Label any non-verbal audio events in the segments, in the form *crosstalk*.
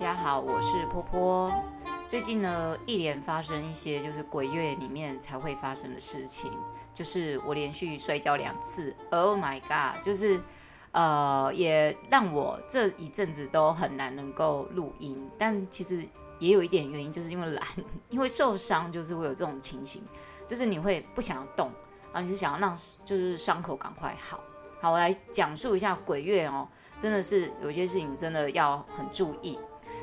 大家好，我是波波。最近呢，一连发生一些就是鬼月里面才会发生的事情，就是我连续摔跤两次。Oh my god！就是呃，也让我这一阵子都很难能够录音。但其实也有一点原因，就是因为懒，*laughs* 因为受伤，就是会有这种情形，就是你会不想要动，然后你是想要让就是伤口赶快好。好，我来讲述一下鬼月哦，真的是有些事情真的要很注意。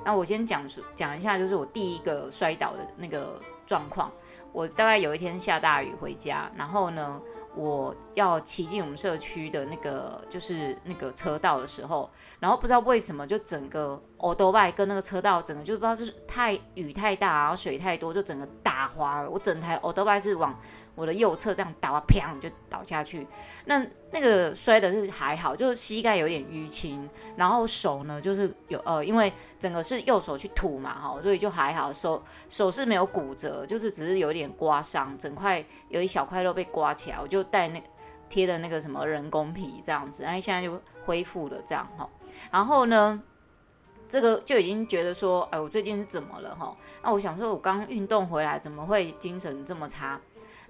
那我先讲述讲一下，就是我第一个摔倒的那个状况。我大概有一天下大雨回家，然后呢，我要骑进我们社区的那个就是那个车道的时候，然后不知道为什么就整个欧兜拜跟那个车道整个就不知道是太雨太大，然后水太多，就整个打滑了。我整台欧兜拜是往我的右侧这样倒啊，啪就倒下去。那那个摔的是还好，就是膝盖有点淤青，然后手呢就是有呃，因为整个是右手去吐嘛哈，所以就还好。手手是没有骨折，就是只是有点刮伤，整块有一小块肉被刮起来，我就带那贴的那个什么人工皮这样子，然后现在就恢复了这样哈。然后呢，这个就已经觉得说，哎，我最近是怎么了哈？那我想说，我刚运动回来，怎么会精神这么差？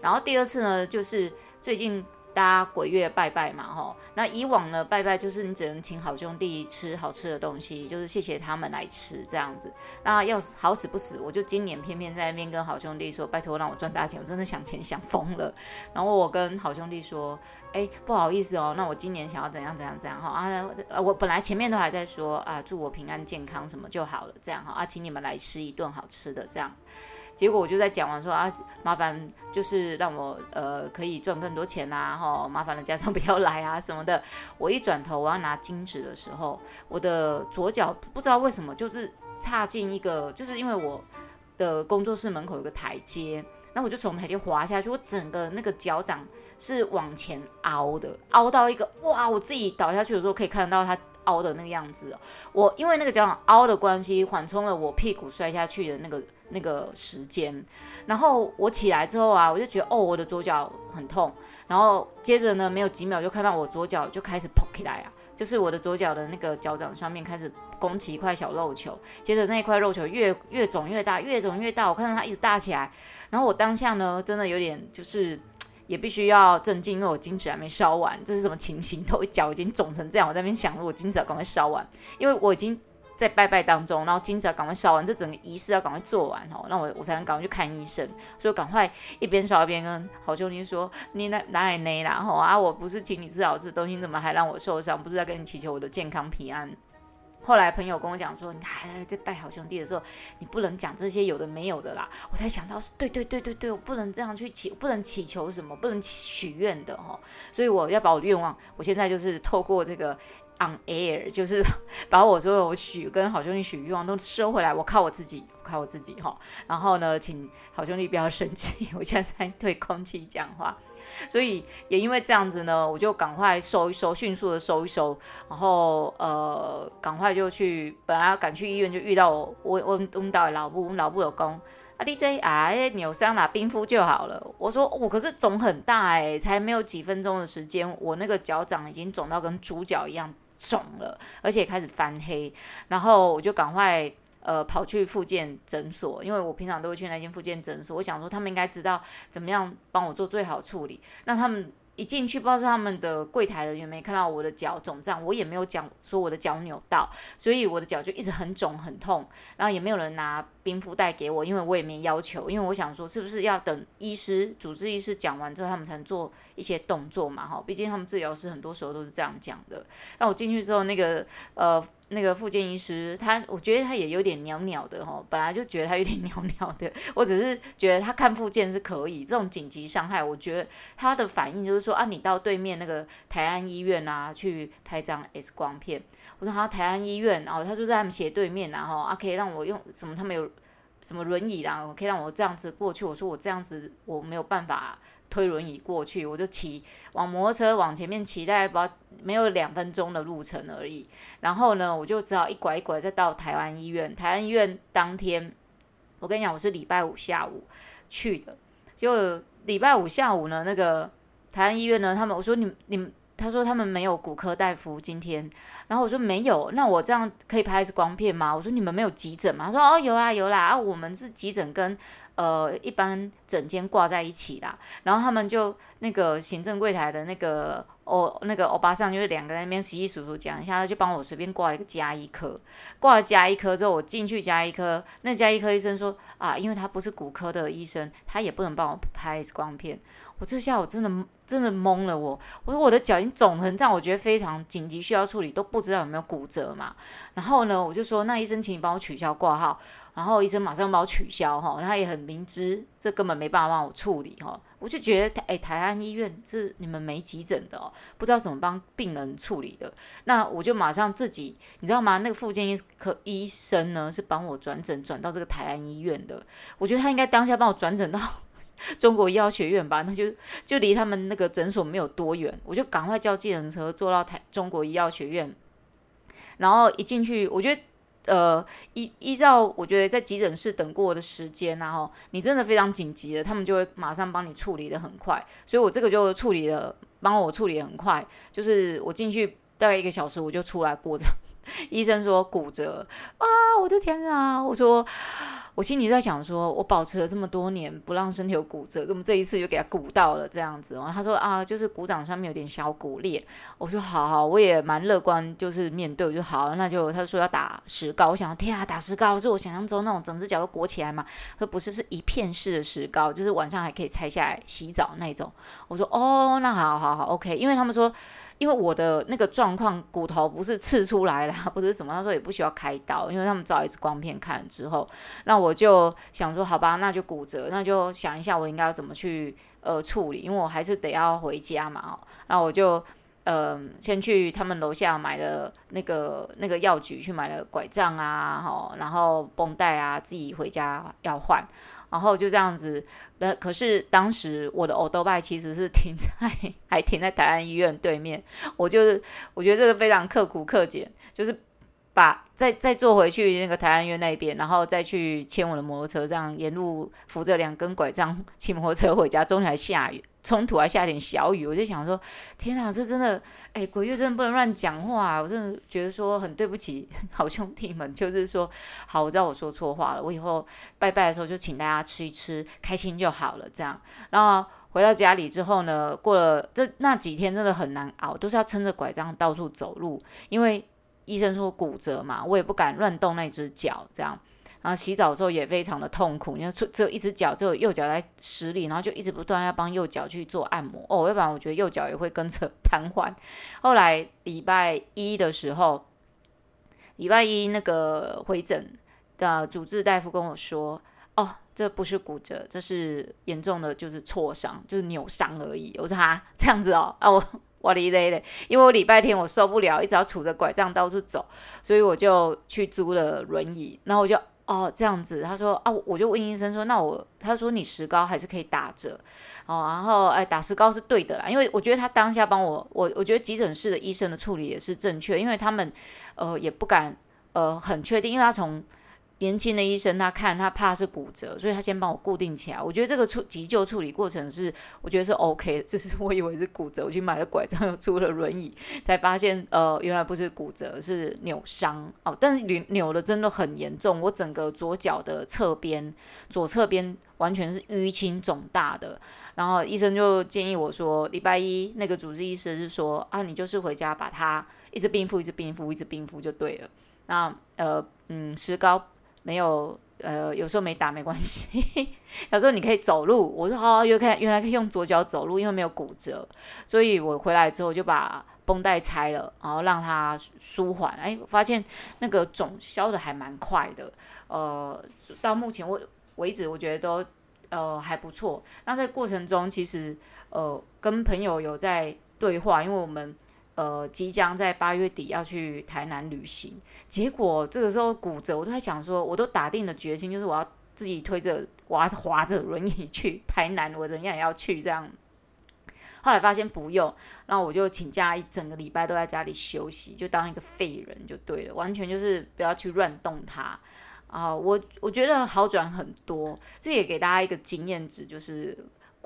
然后第二次呢，就是最近大家鬼月拜拜嘛，吼。那以往呢，拜拜就是你只能请好兄弟吃好吃的东西，就是谢谢他们来吃这样子。那要是好死不死，我就今年偏偏在那边跟好兄弟说，拜托让我赚大钱，我真的想钱想疯了。然后我跟好兄弟说，哎，不好意思哦，那我今年想要怎样怎样怎样哈啊，我本来前面都还在说啊，祝我平安健康什么就好了，这样哈啊，请你们来吃一顿好吃的这样。结果我就在讲完说啊，麻烦就是让我呃可以赚更多钱啊，哈，麻烦了家长不要来啊什么的。我一转头我要拿金纸的时候，我的左脚不知道为什么就是插进一个，就是因为我的工作室门口有个台阶，那我就从台阶滑下去，我整个那个脚掌是往前凹的，凹到一个哇，我自己倒下去的时候可以看到它。凹的那个样子，我因为那个脚掌凹的关系，缓冲了我屁股摔下去的那个那个时间。然后我起来之后啊，我就觉得哦，我的左脚很痛。然后接着呢，没有几秒就看到我左脚就开始扑起来啊，就是我的左脚的那个脚掌上面开始拱起一块小肉球。接着那块肉球越越肿越大，越肿越大，我看到它一直大起来。然后我当下呢，真的有点就是。也必须要镇静，因为我金纸还没烧完，这是什么情形？都脚已经肿成这样，我在那边想，我金纸赶快烧完，因为我已经在拜拜当中，然后金纸赶快烧完，这整个仪式要赶快做完哦，那我我才能赶快去看医生，所以赶快一边烧一边跟好兄弟说：“你哪哪里内啦？吼啊，我不是请你吃好吃的东西，怎么还让我受伤？不是在跟你祈求我的健康平安？”后来朋友跟我讲说，你还在拜好兄弟的时候，你不能讲这些有的没有的啦。我才想到，对对对对对，我不能这样去祈，不能祈求什么，不能许愿的哈。所以我要把我的愿望，我现在就是透过这个 on air，就是把我所有许跟好兄弟许愿望都收回来。我靠我自己，靠我自己哈。然后呢，请好兄弟不要生气，我现在在对空气讲话。所以也因为这样子呢，我就赶快收一收，迅速的收一收，然后呃，赶快就去，本来要赶去医院，就遇到我我我们到老布，我们老布有讲啊，DJ 啊，扭伤啦，冰敷就好了。我说我、可是肿很大哎，才没有几分钟的时间，我那个脚掌已经肿到跟猪脚一样肿了，而且开始翻黑，然后我就赶快。呃，跑去复健诊所，因为我平常都会去那间复健诊所。我想说，他们应该知道怎么样帮我做最好处理。那他们一进去，不知道是他们的柜台人员没看到我的脚肿胀，我也没有讲说我的脚扭到，所以我的脚就一直很肿很痛。然后也没有人拿冰敷袋给我，因为我也没要求，因为我想说，是不是要等医师、主治医师讲完之后，他们才能做一些动作嘛？哈，毕竟他们治疗师很多时候都是这样讲的。那我进去之后，那个呃。那个复健医师，他我觉得他也有点鸟鸟的吼，本来就觉得他有点 *laughs* 鸟鸟的，我只是觉得他看复健是可以，这种紧急伤害，我觉得他的反应就是说啊，你到对面那个台安医院啊去拍张 X 光片。我说好，台安医院，然后他就在他们斜对面，然后啊可以让我用什么，他们有什么轮椅啦，可以让我这样子过去。我说我这样子我没有办法。推轮椅过去，我就骑往摩托车往前面骑，大概不没有两分钟的路程而已。然后呢，我就只好一拐一拐再到台湾医院。台湾医院当天，我跟你讲，我是礼拜五下午去的。结果礼拜五下午呢，那个台湾医院呢，他们我说你你他说他们没有骨科大夫今天，然后我说没有，那我这样可以拍 X 光片吗？我说你们没有急诊吗？他说哦有啊有啦啊，我们是急诊跟呃一般整间挂在一起啦，然后他们就那个行政柜台的那个。哦，那个欧巴桑就是两个人那边稀稀疏疏讲一下，他就帮我随便挂了一个加一科，挂了加一科之后，我进去加一科，那加一科医生说啊，因为他不是骨科的医生，他也不能帮我拍 X 光片。我这下我真的真的懵了我，我说我的脚已经肿成这样，我觉得非常紧急需要处理，都不知道有没有骨折嘛。然后呢，我就说那医生，请你帮我取消挂号。然后医生马上帮我取消哈，他也很明知这根本没办法帮我处理哈，我就觉得哎，台安医院是你们没急诊的哦，不知道怎么帮病人处理的，那我就马上自己，你知道吗？那个复健科医生呢是帮我转诊转到这个台安医院的，我觉得他应该当下帮我转诊到 *laughs* 中国医药学院吧，那就就离他们那个诊所没有多远，我就赶快叫计程车坐到台中国医药学院，然后一进去，我觉得。呃，依依照我觉得在急诊室等过的时间，然后你真的非常紧急的，他们就会马上帮你处理的很快，所以我这个就处理了，帮我处理很快，就是我进去大概一个小时我就出来过着。医生说骨折啊，我的天啊！我说，我心里在想说，我保持了这么多年不让身体有骨折，怎么这一次就给他骨到了这样子然后？他说啊，就是骨掌上面有点小骨裂。我说好好，我也蛮乐观，就是面对我就好，那就他说要打石膏，我想天啊，打石膏是我想象中那种整只脚都裹起来嘛？他说不是，是一片式的石膏，就是晚上还可以拆下来洗澡那种。我说哦，那好好好，OK，因为他们说。因为我的那个状况，骨头不是刺出来了，不是什么，他说也不需要开刀，因为他们照一次光片看了之后，那我就想说，好吧，那就骨折，那就想一下我应该要怎么去呃处理，因为我还是得要回家嘛，哦那我就呃先去他们楼下买了那个那个药局去买了拐杖啊，吼，然后绷带啊，自己回家要换。然后就这样子，那可是当时我的欧兜拜其实是停在，*laughs* 还停在台安医院对面。我就是我觉得这个非常刻苦克俭，就是把再再坐回去那个台安医院那边，然后再去牵我的摩托车，这样沿路扶着两根拐杖骑摩托车回家，中间还下雨。冲突还下点小雨，我就想说，天哪，这真的，哎，鬼月真的不能乱讲话，我真的觉得说很对不起 *laughs* 好兄弟们，就是说，好，我知道我说错话了，我以后拜拜的时候就请大家吃一吃，开心就好了，这样。然后回到家里之后呢，过了这那几天真的很难熬，都是要撑着拐杖到处走路，因为医生说骨折嘛，我也不敢乱动那只脚，这样。然后洗澡的时候也非常的痛苦，因为只有一只脚，只有右脚在施力，然后就一直不断要帮右脚去做按摩哦，要不然我觉得右脚也会跟着 *laughs* 瘫痪。后来礼拜一的时候，礼拜一那个回诊的主治大夫跟我说：“哦，这不是骨折，这是严重的就是挫伤，就是扭伤而已。”我说：“哈，这样子哦，啊我我哩嘞嘞，因为我礼拜天我受不了，一直要杵着拐杖到处走，所以我就去租了轮椅，然后我就。”哦，这样子，他说啊，我就问医生说，那我，他说你石膏还是可以打折，哦，然后哎，打石膏是对的啦，因为我觉得他当下帮我，我我觉得急诊室的医生的处理也是正确，因为他们呃也不敢呃很确定，因为他从。年轻的医生，他看他怕是骨折，所以他先帮我固定起来。我觉得这个处急救处理过程是，我觉得是 OK 的。*laughs* 只是我以为是骨折，我去买了拐杖，又租了轮椅，才发现呃原来不是骨折，是扭伤哦。但是扭扭的真的很严重，我整个左脚的侧边，左侧边完全是淤青肿大的。然后医生就建议我说，礼拜一那个主治医师是说啊，你就是回家把它一直冰敷，一直冰敷，一直冰敷就对了。那呃嗯石膏。没有，呃，有时候没打没关系。*laughs* 有时候你可以走路，我说好，又看原来可以用左脚走路，因为没有骨折，所以我回来之后就把绷带拆了，然后让它舒缓。哎，发现那个肿消的还蛮快的，呃，到目前为为止，我觉得都呃还不错。那在过程中，其实呃跟朋友有在对话，因为我们。呃，即将在八月底要去台南旅行，结果这个时候骨折，我都在想说，我都打定了决心，就是我要自己推着、滑滑着轮椅去台南，我怎样也要去这样。后来发现不用，然后我就请假一整个礼拜都在家里休息，就当一个废人就对了，完全就是不要去乱动它啊。我我觉得好转很多，这也给大家一个经验值，就是。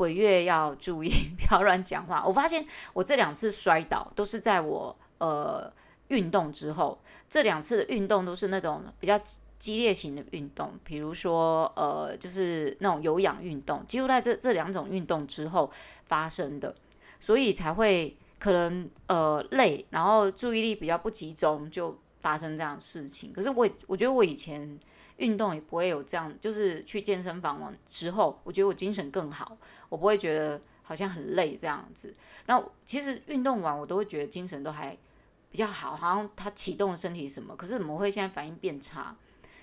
鬼月要注意，*laughs* 不要乱讲话。我发现我这两次摔倒都是在我呃运动之后，这两次的运动都是那种比较激烈型的运动，比如说呃就是那种有氧运动，几乎在这这两种运动之后发生的，所以才会可能呃累，然后注意力比较不集中，就发生这样事情。可是我我觉得我以前。运动也不会有这样，就是去健身房完之后，我觉得我精神更好，我不会觉得好像很累这样子。然后其实运动完我都会觉得精神都还比较好，好像它启动身体什么。可是怎么会现在反应变差？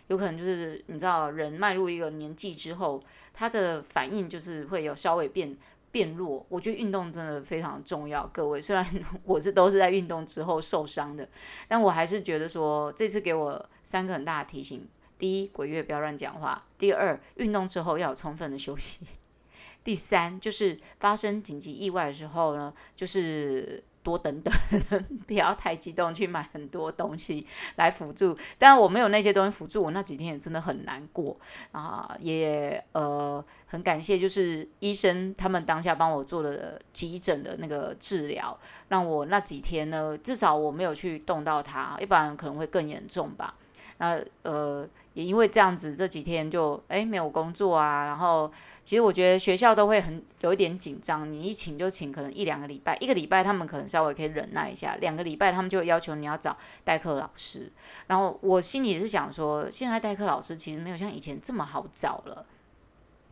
有可能就是你知道，人迈入一个年纪之后，他的反应就是会有稍微变变弱。我觉得运动真的非常重要，各位。虽然 *laughs* 我是都是在运动之后受伤的，但我还是觉得说这次给我三个很大的提醒。第一，鬼月不要乱讲话；第二，运动之后要有充分的休息；*laughs* 第三，就是发生紧急意外的时候呢，就是多等等，不要太激动去买很多东西来辅助。但我没有那些东西辅助，我那几天也真的很难过啊，也呃很感谢，就是医生他们当下帮我做了急诊的那个治疗，让我那几天呢，至少我没有去动到它，要不然可能会更严重吧。那呃。也因为这样子，这几天就诶没有工作啊。然后其实我觉得学校都会很有一点紧张，你一请就请，可能一两个礼拜，一个礼拜他们可能稍微可以忍耐一下，两个礼拜他们就要求你要找代课老师。然后我心里是想说，现在代课老师其实没有像以前这么好找了，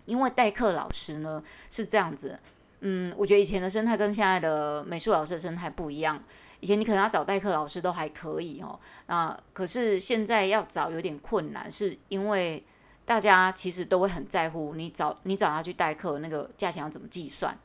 因为代课老师呢是这样子，嗯，我觉得以前的生态跟现在的美术老师的生态不一样。以前你可能要找代课老师都还可以哦，那可是现在要找有点困难，是因为大家其实都会很在乎你找你找他去代课那个价钱要怎么计算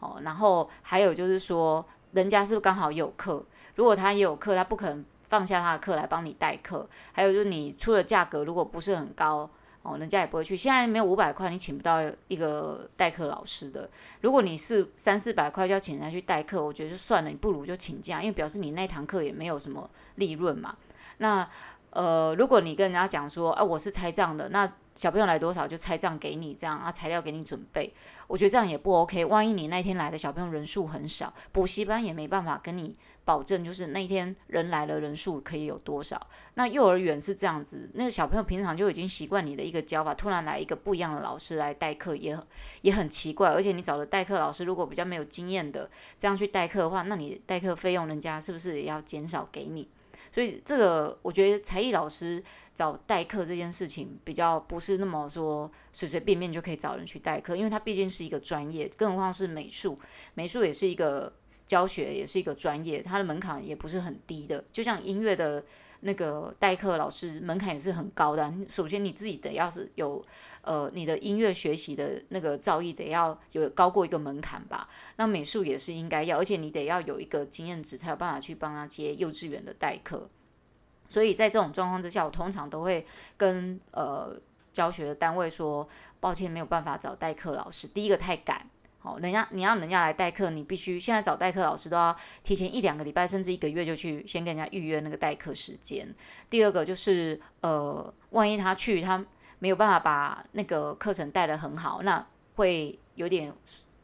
哦，然后还有就是说人家是不是刚好有课，如果他也有课，他不可能放下他的课来帮你代课，还有就是你出的价格如果不是很高。哦，人家也不会去。现在没有五百块，你请不到一个代课老师的。如果你是三四百块就要请人家去代课，我觉得就算了，你不如就请假，因为表示你那堂课也没有什么利润嘛。那呃，如果你跟人家讲说，啊，我是拆账的，那小朋友来多少就拆账给你，这样啊，材料给你准备，我觉得这样也不 OK。万一你那天来的小朋友人数很少，补习班也没办法跟你。保证就是那天人来了人数可以有多少？那幼儿园是这样子，那个小朋友平常就已经习惯你的一个教法，突然来一个不一样的老师来代课，也也很奇怪。而且你找的代课老师如果比较没有经验的，这样去代课的话，那你代课费用人家是不是也要减少给你？所以这个我觉得才艺老师找代课这件事情比较不是那么说随随便便就可以找人去代课，因为他毕竟是一个专业，更何况是美术，美术也是一个。教学也是一个专业，它的门槛也不是很低的。就像音乐的那个代课老师，门槛也是很高的。首先你自己得要是有，呃，你的音乐学习的那个造诣得要有高过一个门槛吧。那美术也是应该要，而且你得要有一个经验值，才有办法去帮他接幼稚园的代课。所以在这种状况之下，我通常都会跟呃教学的单位说，抱歉，没有办法找代课老师。第一个太赶。好，人家你要人家来代课，你必须现在找代课老师都要提前一两个礼拜，甚至一个月就去先跟人家预约那个代课时间。第二个就是，呃，万一他去，他没有办法把那个课程带得很好，那会有点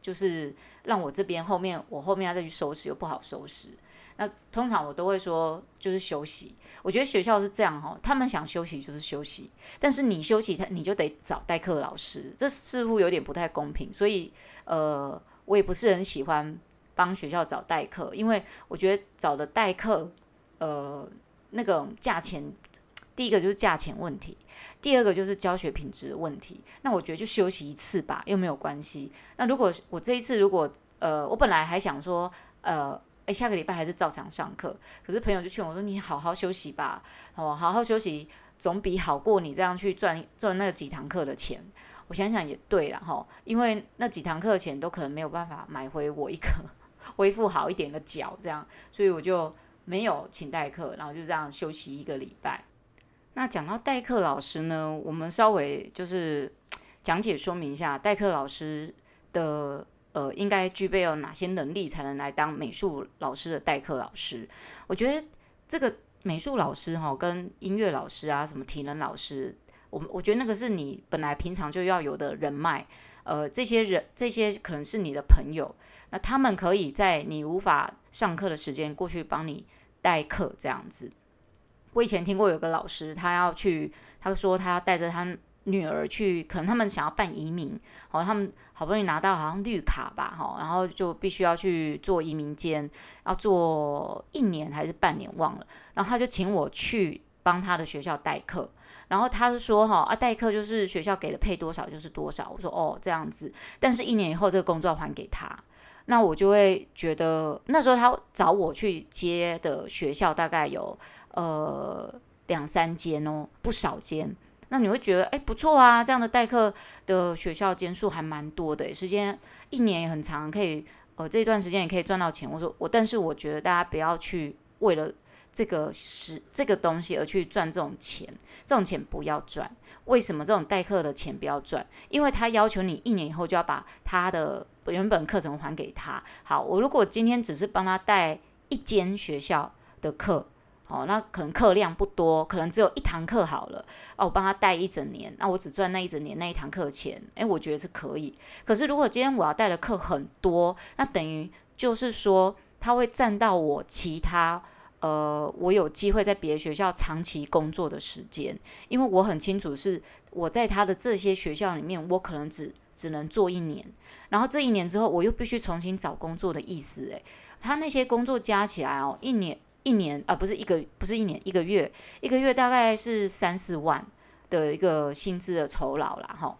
就是让我这边后面我后面要再去收拾又不好收拾。那通常我都会说，就是休息。我觉得学校是这样哈，他们想休息就是休息，但是你休息他你就得找代课老师，这似乎有点不太公平。所以呃，我也不是很喜欢帮学校找代课，因为我觉得找的代课呃那个价钱，第一个就是价钱问题，第二个就是教学品质的问题。那我觉得就休息一次吧，又没有关系。那如果我这一次如果呃，我本来还想说呃。诶，下个礼拜还是照常上课，可是朋友就劝我说：“你好好休息吧，哦，好好休息总比好过你这样去赚赚那几堂课的钱。”我想想也对了哈，因为那几堂课的钱都可能没有办法买回我一个 *laughs* 恢复好一点的脚，这样，所以我就没有请代课，然后就这样休息一个礼拜。那讲到代课老师呢，我们稍微就是讲解说明一下代课老师的。呃，应该具备有哪些能力才能来当美术老师的代课老师？我觉得这个美术老师哈，跟音乐老师啊，什么体能老师，我我觉得那个是你本来平常就要有的人脉呃，这些人这些可能是你的朋友，那他们可以在你无法上课的时间过去帮你代课这样子。我以前听过有个老师，他要去，他说他带着他女儿去，可能他们想要办移民，好，他们好不容易拿到好像绿卡吧，哈，然后就必须要去做移民监，要做一年还是半年忘了，然后他就请我去帮他的学校代课，然后他就说哈啊代课就是学校给的配多少就是多少，我说哦这样子，但是一年以后这个工作还给他，那我就会觉得那时候他找我去接的学校大概有呃两三间哦，不少间。那你会觉得，哎，不错啊，这样的代课的学校间数还蛮多的，时间一年也很长，可以，呃，这段时间也可以赚到钱。我说我，但是我觉得大家不要去为了这个是这个东西而去赚这种钱，这种钱不要赚。为什么这种代课的钱不要赚？因为他要求你一年以后就要把他的原本课程还给他。好，我如果今天只是帮他带一间学校的课。哦，那可能课量不多，可能只有一堂课好了。哦，我帮他带一整年，那我只赚那一整年那一堂课的钱，诶，我觉得是可以。可是如果今天我要带的课很多，那等于就是说他会占到我其他呃，我有机会在别的学校长期工作的时间，因为我很清楚是我在他的这些学校里面，我可能只只能做一年，然后这一年之后我又必须重新找工作的意思。诶，他那些工作加起来哦，一年。一年啊，不是一个，不是一年，一个月，一个月大概是三四万的一个薪资的酬劳啦，哈。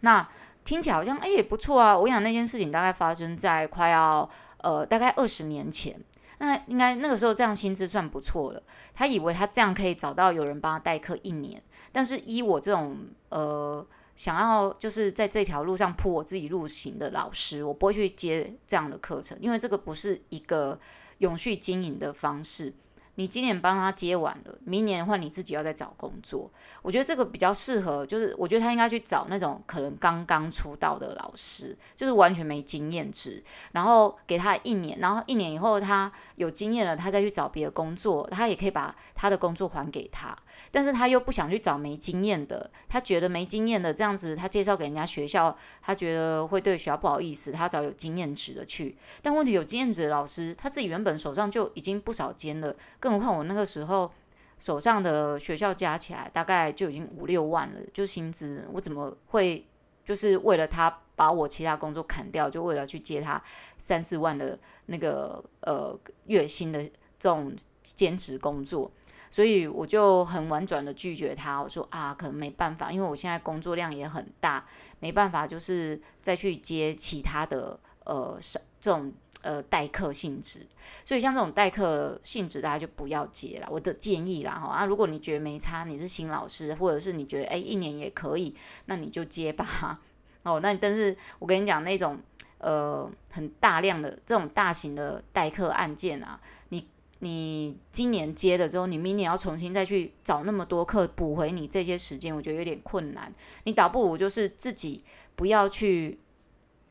那听起来好像哎也不错啊。我想那件事情大概发生在快要呃大概二十年前，那应该那个时候这样薪资算不错了。他以为他这样可以找到有人帮他代课一年，但是依我这种呃想要就是在这条路上铺我自己路行的老师，我不会去接这样的课程，因为这个不是一个。永续经营的方式。你今年帮他接完了，明年的话你自己要再找工作。我觉得这个比较适合，就是我觉得他应该去找那种可能刚刚出道的老师，就是完全没经验值，然后给他一年，然后一年以后他有经验了，他再去找别的工作，他也可以把他的工作还给他。但是他又不想去找没经验的，他觉得没经验的这样子，他介绍给人家学校，他觉得会对学校不好意思，他找有经验值的去。但问题有经验值的老师，他自己原本手上就已经不少间了。更何况我那个时候手上的学校加起来大概就已经五六万了，就薪资，我怎么会就是为了他把我其他工作砍掉，就为了去接他三四万的那个呃月薪的这种兼职工作？所以我就很婉转的拒绝他，我说啊，可能没办法，因为我现在工作量也很大，没办法，就是再去接其他的呃这种。呃，代课性质，所以像这种代课性质，大家就不要接了。我的建议啦，哈啊，如果你觉得没差，你是新老师，或者是你觉得诶一年也可以，那你就接吧。*laughs* 哦，那但是我跟你讲，那种呃很大量的这种大型的代课案件啊，你你今年接了之后，你明年要重新再去找那么多课补回你这些时间，我觉得有点困难。你倒不如就是自己不要去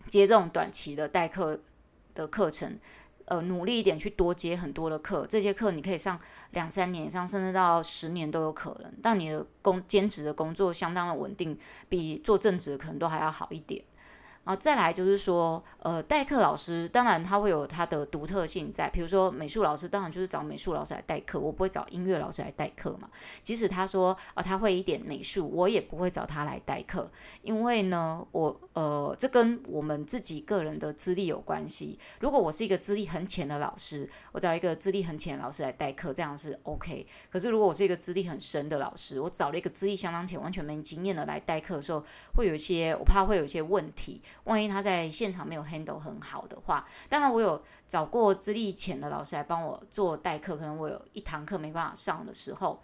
接这种短期的代课。的课程，呃，努力一点去多接很多的课，这些课你可以上两三年以上，甚至到十年都有可能。但你的工兼职的工作相当的稳定，比做正职可能都还要好一点。啊再来就是说，呃，代课老师当然他会有他的独特性在，比如说美术老师，当然就是找美术老师来代课，我不会找音乐老师来代课嘛。即使他说啊、他会一点美术，我也不会找他来代课，因为呢，我呃，这跟我们自己个人的资历有关系。如果我是一个资历很浅的老师，我找一个资历很浅的老师来代课，这样是 OK。可是如果我是一个资历很深的老师，我找了一个资历相当浅、完全没经验的来代课的时候，会有一些，我怕会有一些问题。万一他在现场没有 handle 很好的话，当然我有找过资历浅的老师来帮我做代课，可能我有一堂课没办法上的时候，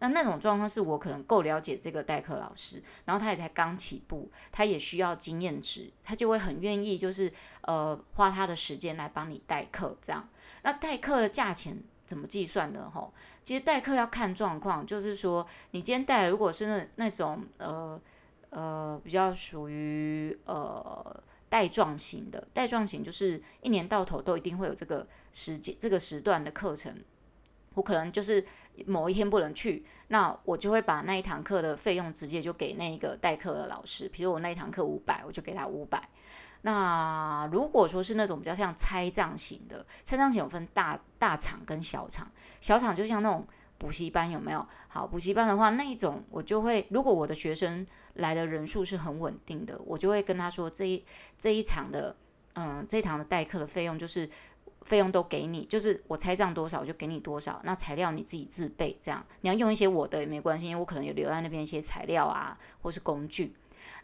那那种状况是我可能够了解这个代课老师，然后他也才刚起步，他也需要经验值，他就会很愿意就是呃花他的时间来帮你代课这样。那代课的价钱怎么计算的？吼，其实代课要看状况，就是说你今天带如果是那那种呃。呃，比较属于呃带状型的，带状型就是一年到头都一定会有这个时间、这个时段的课程。我可能就是某一天不能去，那我就会把那一堂课的费用直接就给那个代课的老师。比如我那一堂课五百，我就给他五百。那如果说是那种比较像拆账型的，拆账型有分大大厂跟小厂，小厂就像那种补习班有没有？好，补习班的话，那一种我就会，如果我的学生来的人数是很稳定的，我就会跟他说，这一这一场的，嗯，这一堂的代课的费用就是费用都给你，就是我拆账多少我就给你多少，那材料你自己自备，这样你要用一些我的也没关系，因为我可能有留在那边一些材料啊，或是工具。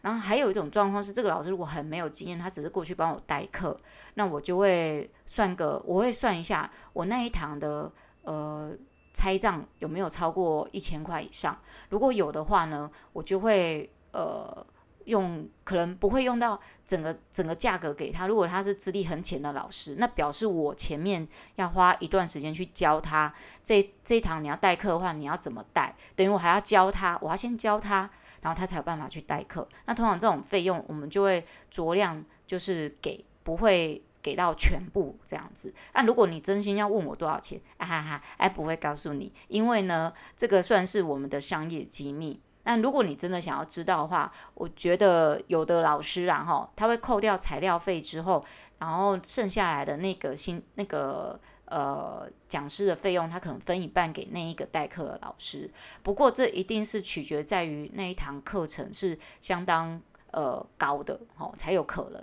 然后还有一种状况是，这个老师如果很没有经验，他只是过去帮我代课，那我就会算个，我会算一下我那一堂的呃拆账有没有超过一千块以上。如果有的话呢，我就会呃用，可能不会用到整个整个价格给他。如果他是资历很浅的老师，那表示我前面要花一段时间去教他。这这一堂你要代课的话，你要怎么带？等于我还要教他，我要先教他。然后他才有办法去代课。那通常这种费用，我们就会酌量就是给，不会给到全部这样子。那如果你真心要问我多少钱，啊哈哈，哎，不会告诉你，因为呢，这个算是我们的商业机密。那如果你真的想要知道的话，我觉得有的老师然后他会扣掉材料费之后，然后剩下来的那个新那个。呃，讲师的费用他可能分一半给那一个代课的老师，不过这一定是取决在于那一堂课程是相当呃高的，哦，才有可能。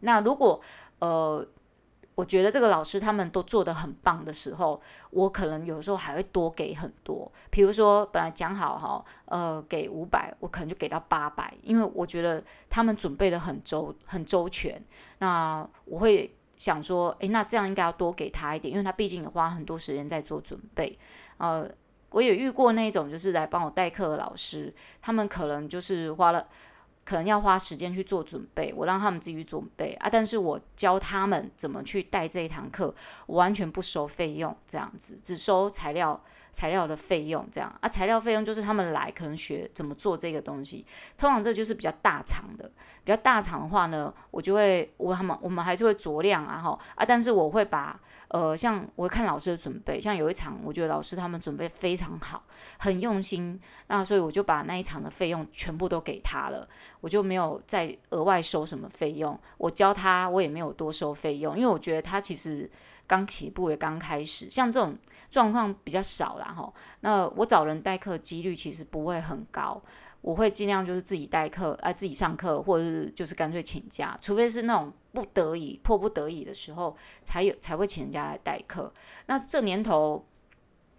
那如果呃，我觉得这个老师他们都做得很棒的时候，我可能有时候还会多给很多。比如说本来讲好哈，呃，给五百，我可能就给到八百，因为我觉得他们准备得很周很周全。那我会。想说，诶，那这样应该要多给他一点，因为他毕竟也花很多时间在做准备。呃，我也遇过那种就是来帮我代课的老师，他们可能就是花了，可能要花时间去做准备，我让他们自己准备啊，但是我教他们怎么去带这一堂课，我完全不收费用，这样子，只收材料。材料的费用这样啊，材料费用就是他们来可能学怎么做这个东西，通常这就是比较大场的，比较大场的话呢，我就会我他们我们还是会酌量啊哈啊，但是我会把呃像我看老师的准备，像有一场我觉得老师他们准备非常好，很用心，那所以我就把那一场的费用全部都给他了，我就没有再额外收什么费用，我教他我也没有多收费用，因为我觉得他其实。刚起步也刚开始，像这种状况比较少啦哈。那我找人代课几率其实不会很高，我会尽量就是自己代课，啊自己上课，或者是就是干脆请假，除非是那种不得已、迫不得已的时候，才有才会请人家来代课。那这年头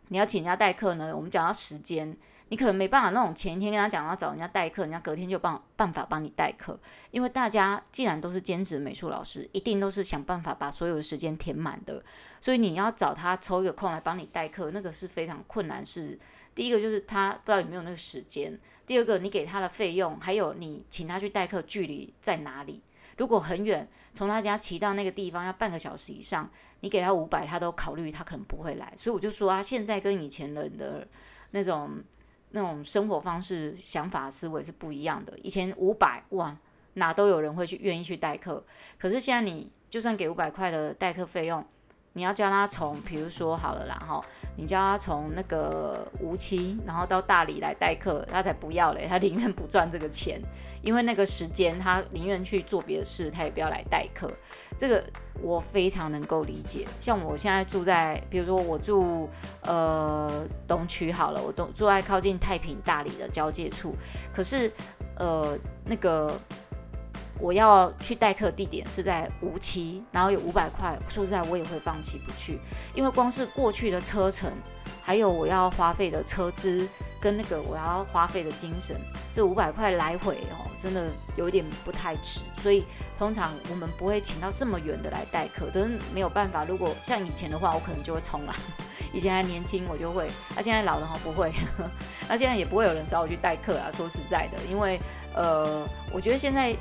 你要请人家代课呢，我们讲到时间。你可能没办法，那种前一天跟他讲要找人家代课，人家隔天就办办法帮你代课，因为大家既然都是兼职美术老师，一定都是想办法把所有的时间填满的，所以你要找他抽一个空来帮你代课，那个是非常困难。是第一个就是他不知道有没有那个时间，第二个你给他的费用，还有你请他去代课距离在哪里？如果很远，从他家骑到那个地方要半个小时以上，你给他五百，他都考虑他可能不会来。所以我就说啊，现在跟以前的人的那种。那种生活方式、想法、思维是不一样的。以前五百哇，哪都有人会去愿意去代课。可是现在你就算给五百块的代课费用，你要教他从，比如说好了，然后你教他从那个无期，然后到大理来代课，他才不要嘞，他宁愿不赚这个钱，因为那个时间他宁愿去做别的事，他也不要来代课。这个我非常能够理解。像我现在住在，比如说我住呃东区好了，我都住在靠近太平大理的交界处。可是呃那个我要去代课地点是在无期，然后有五百块，说实在我也会放弃不去，因为光是过去的车程，还有我要花费的车资。跟那个我要花费的精神，这五百块来回哦，真的有点不太值，所以通常我们不会请到这么远的来代课，但是没有办法。如果像以前的话，我可能就会冲了。*laughs* 以前还年轻，我就会；那现在老了哈，不会。那 *laughs* 现在也不会有人找我去代课啊。说实在的，因为呃，我觉得现在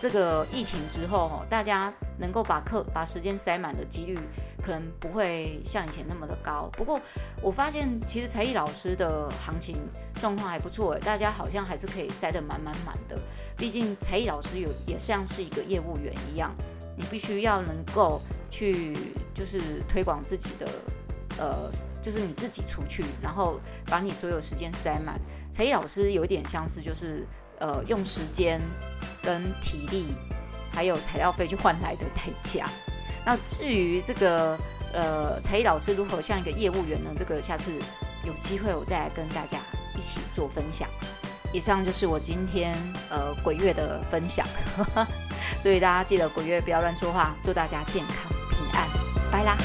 这个疫情之后哈，大家能够把课把时间塞满的几率。可能不会像以前那么的高，不过我发现其实才艺老师的行情状况还不错，大家好像还是可以塞得满满满的。毕竟才艺老师有也像是一个业务员一样，你必须要能够去就是推广自己的呃，就是你自己出去，然后把你所有时间塞满。才艺老师有一点像是就是呃用时间跟体力还有材料费去换来的代价。那至于这个呃才艺老师如何像一个业务员呢？这个下次有机会我再来跟大家一起做分享。以上就是我今天呃鬼月的分享，*laughs* 所以大家记得鬼月不要乱说话，祝大家健康平安，拜啦。